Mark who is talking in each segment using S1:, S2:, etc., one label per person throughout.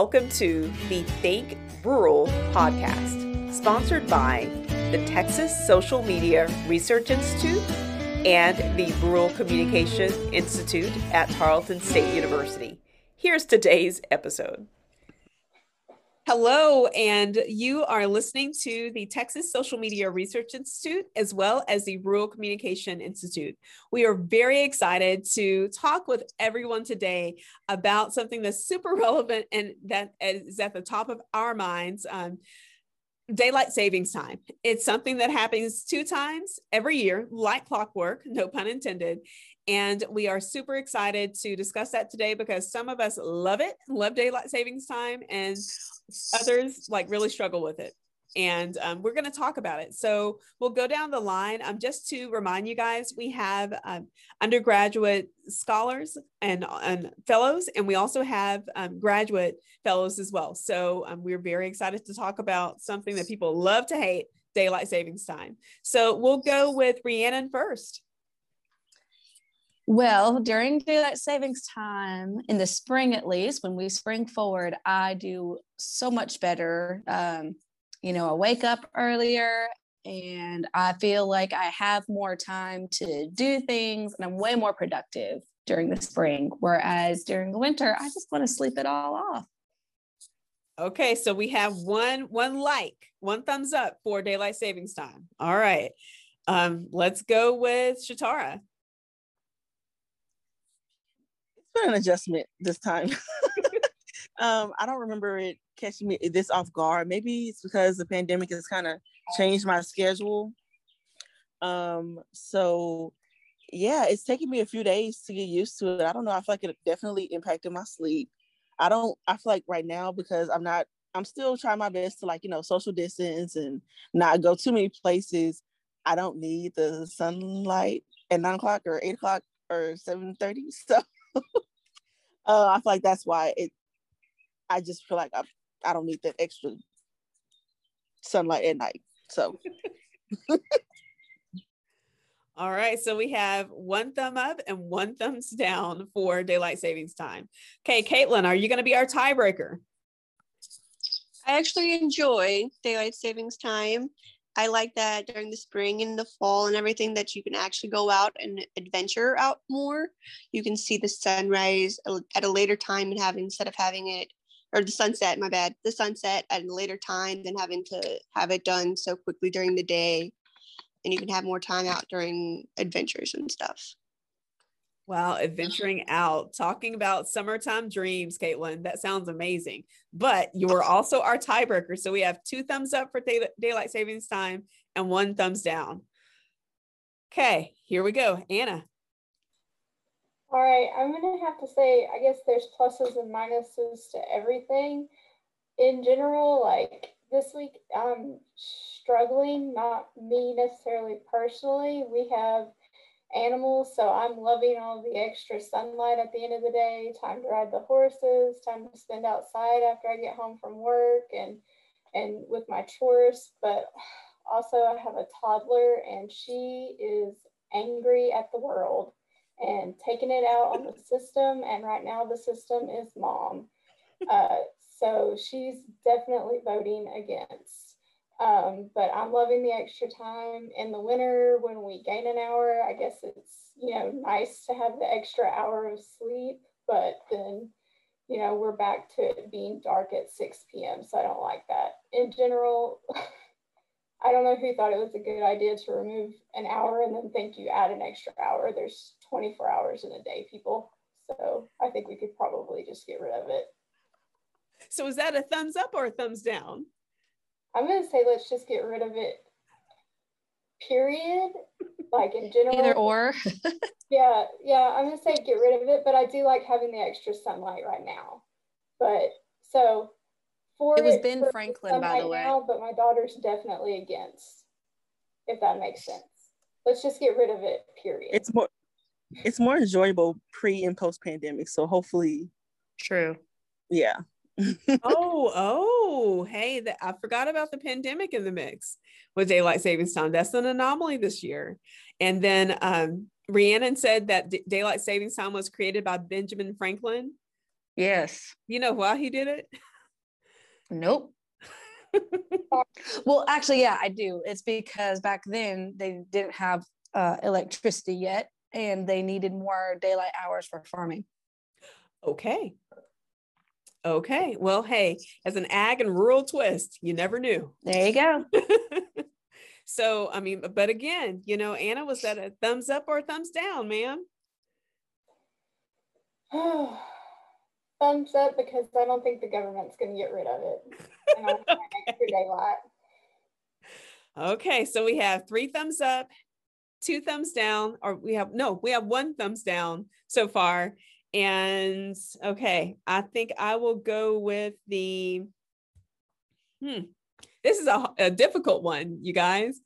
S1: Welcome to the Think Rural podcast, sponsored by the Texas Social Media Research Institute and the Rural Communication Institute at Tarleton State University. Here's today's episode. Hello, and you are listening to the Texas Social Media Research Institute as well as the Rural Communication Institute. We are very excited to talk with everyone today about something that's super relevant and that is at the top of our minds. Um, daylight savings time. It's something that happens two times every year, like clockwork, no pun intended. And we are super excited to discuss that today because some of us love it, love daylight savings time, and others like really struggle with it. And um, we're going to talk about it. So we'll go down the line. Um, just to remind you guys, we have um, undergraduate scholars and, and fellows, and we also have um, graduate fellows as well. So um, we're very excited to talk about something that people love to hate daylight savings time. So we'll go with Rhiannon first.
S2: Well, during daylight savings time, in the spring at least, when we spring forward, I do so much better. Um, you know, I wake up earlier and I feel like I have more time to do things and I'm way more productive during the spring. Whereas during the winter, I just want to sleep it all off.
S1: Okay, so we have one one like, one thumbs up for daylight savings time. All right. Um, let's go with Shatara
S3: an adjustment this time. um, I don't remember it catching me this off guard. Maybe it's because the pandemic has kind of changed my schedule. Um, so yeah, it's taken me a few days to get used to it. I don't know. I feel like it definitely impacted my sleep. I don't, I feel like right now because I'm not, I'm still trying my best to like, you know, social distance and not go too many places. I don't need the sunlight at nine o'clock or eight o'clock or 7.30. So uh, I feel like that's why it. I just feel like I I don't need that extra sunlight at night. So.
S1: All right, so we have one thumb up and one thumbs down for daylight savings time. Okay, Caitlin, are you going to be our tiebreaker?
S4: I actually enjoy daylight savings time. I like that during the spring and the fall and everything that you can actually go out and adventure out more. You can see the sunrise at a later time and having instead of having it or the sunset, my bad, the sunset at a later time than having to have it done so quickly during the day. And you can have more time out during adventures and stuff.
S1: Wow, adventuring out, talking about summertime dreams, Caitlin. That sounds amazing. But you are also our tiebreaker. So we have two thumbs up for day- daylight savings time and one thumbs down. Okay, here we go. Anna.
S5: All right, I'm going to have to say, I guess there's pluses and minuses to everything. In general, like this week, I'm struggling, not me necessarily personally. We have animals. So I'm loving all the extra sunlight at the end of the day, time to ride the horses, time to spend outside after I get home from work and and with my chores. But also I have a toddler and she is angry at the world and taking it out on the system. And right now the system is mom. Uh, so she's definitely voting against. Um, but I'm loving the extra time in the winter when we gain an hour. I guess it's, you know, nice to have the extra hour of sleep, but then, you know, we're back to it being dark at 6 p.m. So I don't like that. In general, I don't know who thought it was a good idea to remove an hour and then think you add an extra hour. There's 24 hours in a day, people. So I think we could probably just get rid of it.
S1: So is that a thumbs up or a thumbs down?
S5: I'm gonna say let's just get rid of it. Period. Like in general.
S2: Either or.
S5: yeah, yeah. I'm gonna say get rid of it, but I do like having the extra sunlight right now. But so
S2: for it was it, Ben Franklin, by the way. Now,
S5: but my daughter's definitely against. If that makes sense. Let's just get rid of it. Period.
S3: It's more. It's more enjoyable pre and post pandemic. So hopefully.
S2: True.
S3: Yeah
S1: oh, oh, hey, the, I forgot about the pandemic in the mix with daylight savings time. That's an anomaly this year. And then um, Rhiannon said that D- daylight savings time was created by Benjamin Franklin.
S2: Yes.
S1: You know why he did it?
S2: Nope. well, actually, yeah, I do. It's because back then they didn't have uh, electricity yet and they needed more daylight hours for farming.
S1: Okay. Okay. Well, hey, as an ag and rural twist, you never knew.
S2: There you go.
S1: so, I mean, but again, you know, Anna, was that a thumbs up or a thumbs down, ma'am?
S5: thumbs up because I don't think the government's going to get rid of it. And I okay. daylight.
S1: Okay, so we have three thumbs up, two thumbs down, or we have no, we have one thumbs down so far. And okay, I think I will go with the hmm. This is a, a difficult one, you guys.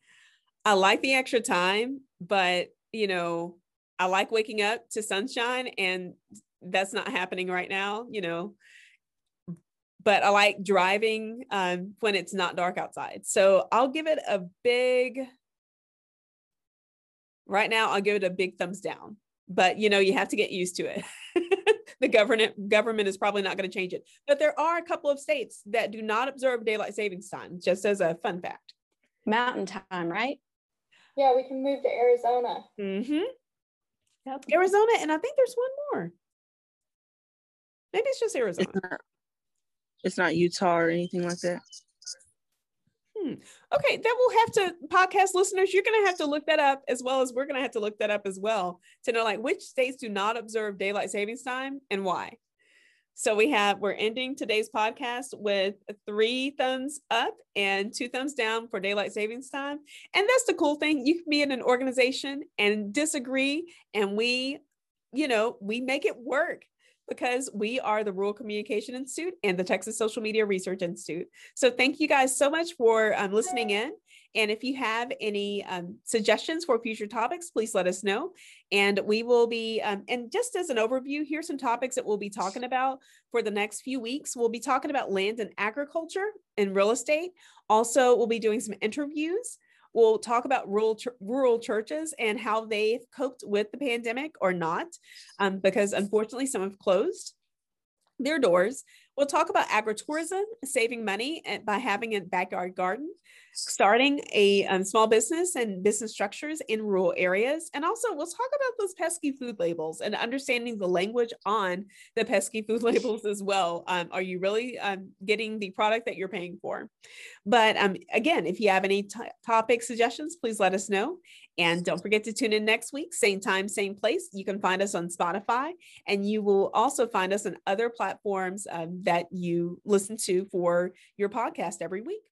S1: I like the extra time, but you know, I like waking up to sunshine and that's not happening right now, you know. But I like driving um, when it's not dark outside. So I'll give it a big, right now, I'll give it a big thumbs down. But you know, you have to get used to it. the government government is probably not going to change it. But there are a couple of states that do not observe daylight savings time, just as a fun fact.
S2: Mountain time, right?
S5: Yeah, we can move to Arizona.
S1: Mm-hmm. Yep. Arizona, and I think there's one more. Maybe it's just Arizona.
S3: It's not, it's not Utah or anything like that.
S1: Hmm. Okay, that will have to podcast listeners. You're going to have to look that up as well as we're going to have to look that up as well to know like which states do not observe daylight savings time and why. So we have we're ending today's podcast with three thumbs up and two thumbs down for daylight savings time. And that's the cool thing. You can be in an organization and disagree and we you know, we make it work because we are the Rural Communication Institute and the Texas Social Media Research Institute. So thank you guys so much for um, listening in. And if you have any um, suggestions for future topics, please let us know. And we will be, um, and just as an overview, here's some topics that we'll be talking about for the next few weeks. We'll be talking about land and agriculture and real estate. Also, we'll be doing some interviews We'll talk about rural ch- rural churches and how they've coped with the pandemic or not, um, because unfortunately some have closed their doors. We'll talk about agritourism, saving money by having a backyard garden, starting a um, small business and business structures in rural areas. And also, we'll talk about those pesky food labels and understanding the language on the pesky food labels as well. Um, are you really um, getting the product that you're paying for? But um, again, if you have any topic suggestions, please let us know. And don't forget to tune in next week, same time, same place. You can find us on Spotify, and you will also find us on other platforms um, that you listen to for your podcast every week.